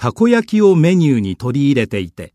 たこ焼きをメニューに取り入れていて